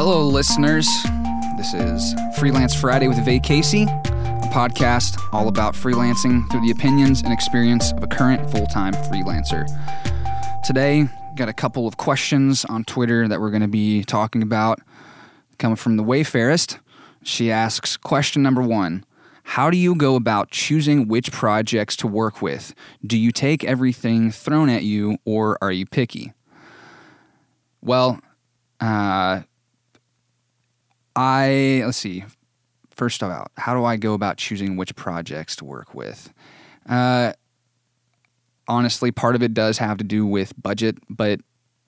Hello, listeners. This is Freelance Friday with Vacacy, a podcast all about freelancing through the opinions and experience of a current full time freelancer. Today, got a couple of questions on Twitter that we're going to be talking about coming from the Wayfarist. She asks Question number one How do you go about choosing which projects to work with? Do you take everything thrown at you or are you picky? Well, uh, I let's see. First of all, how do I go about choosing which projects to work with? Uh, honestly, part of it does have to do with budget, but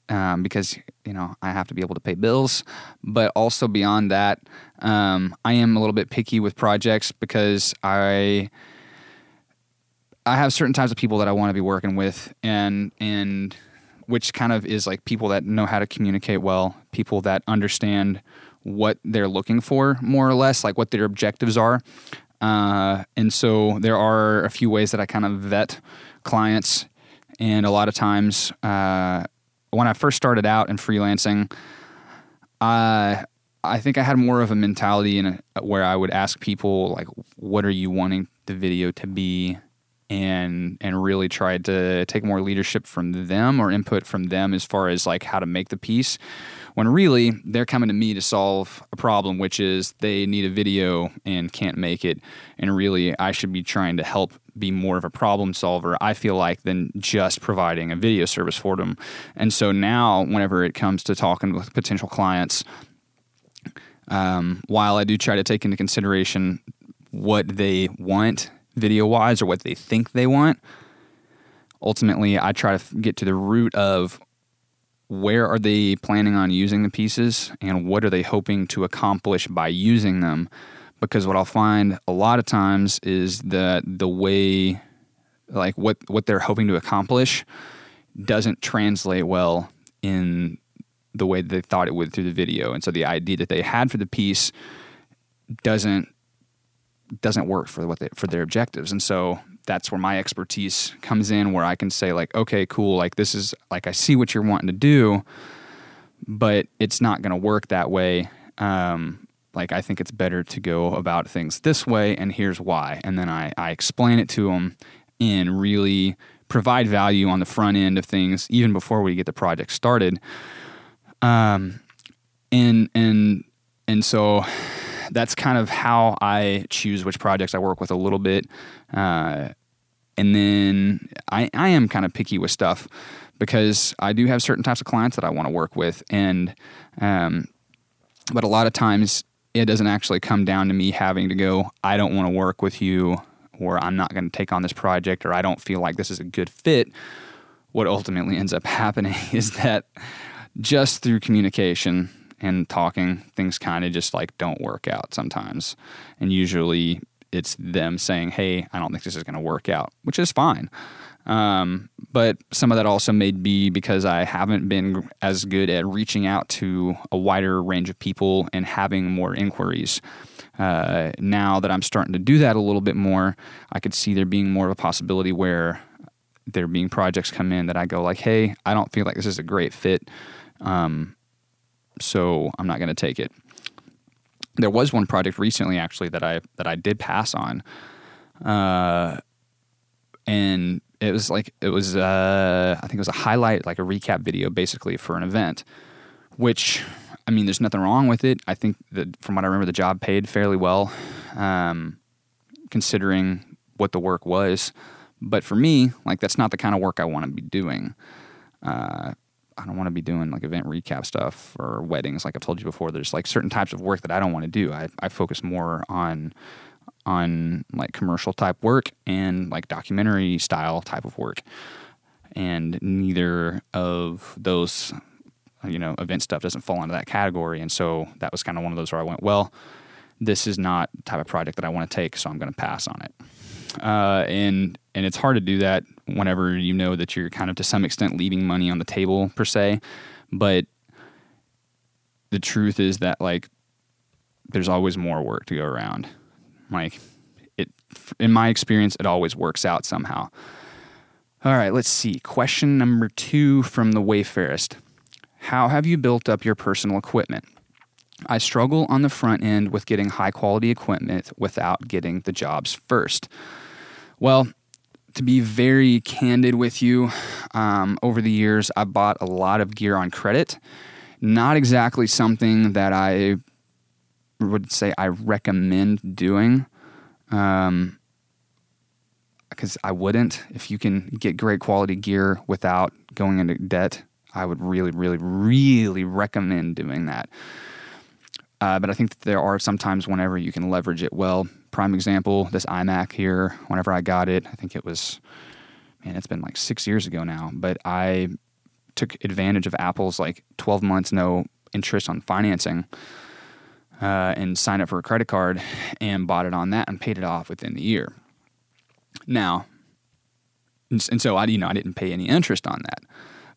um, because you know I have to be able to pay bills. But also beyond that, um, I am a little bit picky with projects because I I have certain types of people that I want to be working with, and and which kind of is like people that know how to communicate well, people that understand what they're looking for, more or less, like what their objectives are. Uh, and so there are a few ways that I kind of vet clients. And a lot of times, uh, when I first started out in freelancing, uh, I think I had more of a mentality in a, where I would ask people like, "What are you wanting the video to be?" And and really tried to take more leadership from them or input from them as far as like how to make the piece when really they're coming to me to solve a problem which is they need a video and can't make it. And really I should be trying to help be more of a problem solver I feel like than just providing a video service for them. And so now whenever it comes to talking with potential clients um, while I do try to take into consideration what they want video wise or what they think they want. Ultimately, I try to get to the root of where are they planning on using the pieces and what are they hoping to accomplish by using them because what I'll find a lot of times is that the way like what what they're hoping to accomplish doesn't translate well in the way they thought it would through the video and so the idea that they had for the piece doesn't doesn't work for what they, for their objectives. And so that's where my expertise comes in where I can say like, okay, cool, like this is like I see what you're wanting to do, but it's not going to work that way. Um, like I think it's better to go about things this way and here's why. And then I, I explain it to them and really provide value on the front end of things even before we get the project started. Um, and, and, and so that's kind of how I choose which projects I work with a little bit. Uh, and then I, I am kind of picky with stuff because I do have certain types of clients that I want to work with. And, um, but a lot of times it doesn't actually come down to me having to go, I don't want to work with you, or I'm not going to take on this project, or I don't feel like this is a good fit. What ultimately ends up happening is that just through communication, and talking, things kind of just like don't work out sometimes. And usually it's them saying, Hey, I don't think this is going to work out, which is fine. Um, but some of that also may be because I haven't been as good at reaching out to a wider range of people and having more inquiries. Uh, now that I'm starting to do that a little bit more, I could see there being more of a possibility where there being projects come in that I go like, "Hey, I don't feel like this is a great fit. Um, so I'm not going to take it. There was one project recently actually that I that I did pass on, uh, and it was like it was uh, I think it was a highlight like a recap video basically for an event, which I mean there's nothing wrong with it. I think that from what I remember the job paid fairly well, um, considering what the work was. But for me, like that's not the kind of work I want to be doing. Uh, I don't want to be doing like event recap stuff or weddings. Like I've told you before, there's like certain types of work that I don't want to do. I, I focus more on on like commercial type work and like documentary style type of work. And neither of those, you know, event stuff doesn't fall into that category. And so that was kind of one of those where I went, well, this is not the type of project that I want to take, so I'm going to pass on it. Uh, and and it's hard to do that whenever you know that you're kind of to some extent leaving money on the table per se. But the truth is that like there's always more work to go around. Like it in my experience it always works out somehow. All right, let's see. Question number 2 from the Wayfarist. How have you built up your personal equipment? I struggle on the front end with getting high quality equipment without getting the jobs first. Well, to be very candid with you, um, over the years, I bought a lot of gear on credit. Not exactly something that I would say I recommend doing. Um, because I wouldn't. If you can get great quality gear without going into debt, I would really, really, really recommend doing that. Uh, but I think that there are sometimes whenever you can leverage it well. Prime example, this iMac here, whenever I got it, I think it was, man, it's been like six years ago now, but I took advantage of Apple's like 12 months no interest on financing uh, and signed up for a credit card and bought it on that and paid it off within the year. Now, and, so I, you know, I didn't pay any interest on that.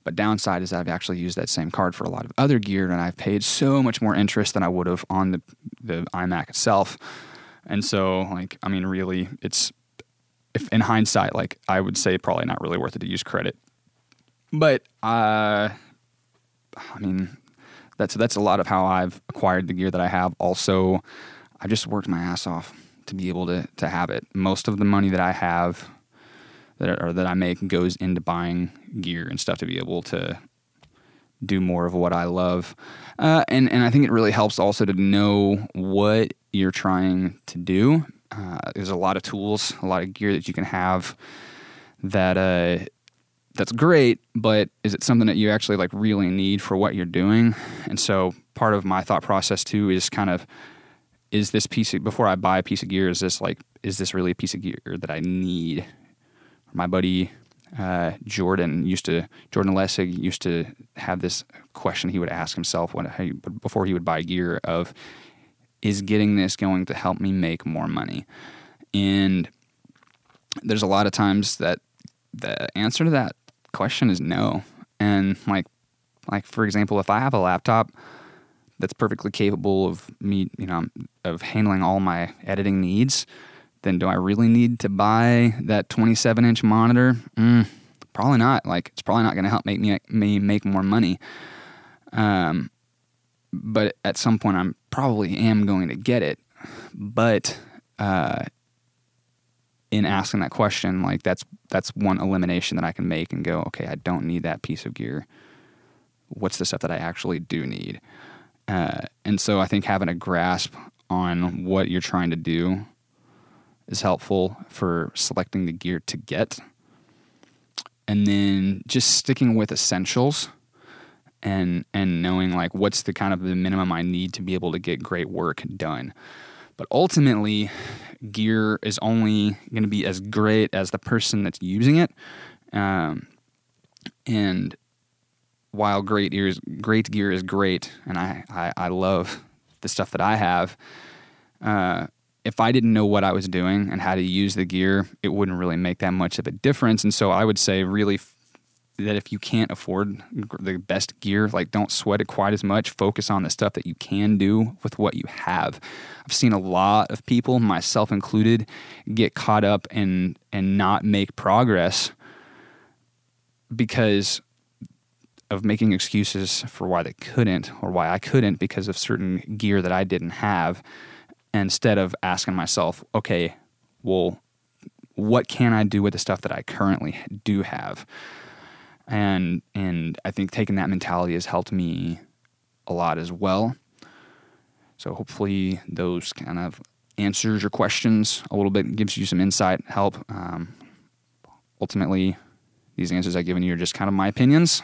But downside is I've actually used that same card for a lot of other gear, and I've paid so much more interest than I would have on the the iMac itself. And so, like, I mean, really, it's if in hindsight, like, I would say probably not really worth it to use credit. But uh, I mean, that's that's a lot of how I've acquired the gear that I have. Also, I've just worked my ass off to be able to to have it. Most of the money that I have that or that I make goes into buying gear and stuff to be able to do more of what I love. Uh, and and I think it really helps also to know what you're trying to do. Uh, there's a lot of tools, a lot of gear that you can have that uh, that's great, but is it something that you actually like really need for what you're doing? And so part of my thought process too is kind of is this piece of, before I buy a piece of gear, is this like is this really a piece of gear that I need? My buddy uh, Jordan used to Jordan Lessig used to have this question he would ask himself when he, before he would buy gear of is getting this going to help me make more money? And there's a lot of times that the answer to that question is no. And like like for example, if I have a laptop that's perfectly capable of me, you know, of handling all my editing needs, then do I really need to buy that 27 inch monitor? Mm, probably not. Like it's probably not going to help make me me make more money. Um, but at some point, I'm probably am going to get it. But uh, in asking that question, like that's that's one elimination that I can make and go, okay, I don't need that piece of gear. What's the stuff that I actually do need? Uh, and so I think having a grasp on what you're trying to do is helpful for selecting the gear to get. And then just sticking with essentials and and knowing like what's the kind of the minimum I need to be able to get great work done. But ultimately, gear is only going to be as great as the person that's using it. Um, and while great gear is great gear is great, and I, I, I love the stuff that I have. Uh, if I didn't know what I was doing and how to use the gear, it wouldn't really make that much of a difference. And so I would say really that if you can't afford the best gear, like don't sweat it quite as much. Focus on the stuff that you can do with what you have. I've seen a lot of people, myself included, get caught up and and not make progress because of making excuses for why they couldn't or why I couldn't because of certain gear that I didn't have instead of asking myself, okay, well, what can I do with the stuff that I currently do have? And and I think taking that mentality has helped me a lot as well. So hopefully those kind of answers your questions a little bit, gives you some insight, help. Um, ultimately, these answers I've given you are just kind of my opinions,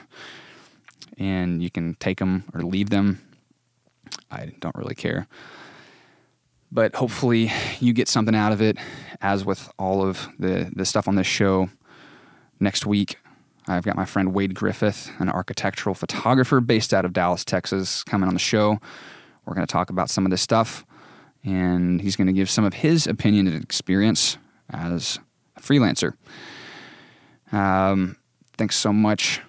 and you can take them or leave them. I don't really care. But hopefully, you get something out of it. As with all of the, the stuff on this show, next week I've got my friend Wade Griffith, an architectural photographer based out of Dallas, Texas, coming on the show. We're going to talk about some of this stuff, and he's going to give some of his opinion and experience as a freelancer. Um, thanks so much,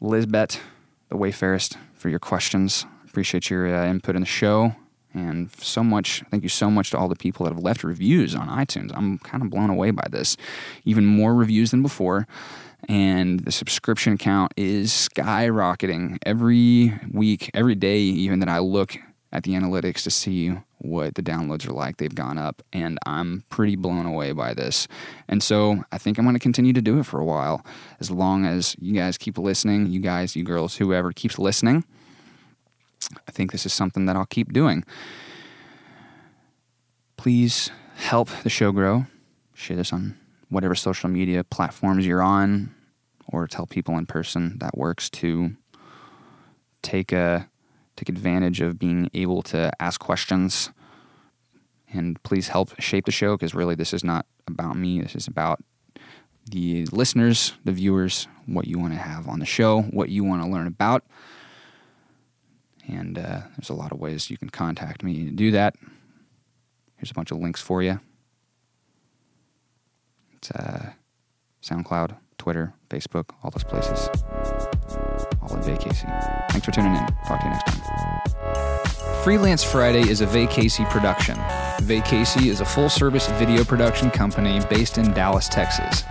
Lisbeth, the Wayfarist, for your questions. Appreciate your uh, input in the show. And so much, thank you so much to all the people that have left reviews on iTunes. I'm kind of blown away by this. Even more reviews than before and the subscription count is skyrocketing every week, every day, even that I look at the analytics to see what the downloads are like. They've gone up, and I'm pretty blown away by this. And so I think I'm going to continue to do it for a while as long as you guys keep listening, you guys, you girls, whoever keeps listening. I think this is something that I'll keep doing. Please help the show grow. Share this on whatever social media platforms you're on, or tell people in person. That works to take a take advantage of being able to ask questions. And please help shape the show because really this is not about me. This is about the listeners the viewers what you want to have on the show what you want to learn about and uh, there's a lot of ways you can contact me to do that here's a bunch of links for you it's uh, soundcloud twitter facebook all those places all in Casey. Thanks for tuning in. Talk to you next time. Freelance Friday is a Vacacy production. Vacacy is a full service video production company based in Dallas, Texas.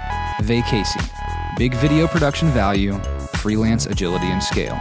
Vacacy. Big video production value, freelance agility and scale.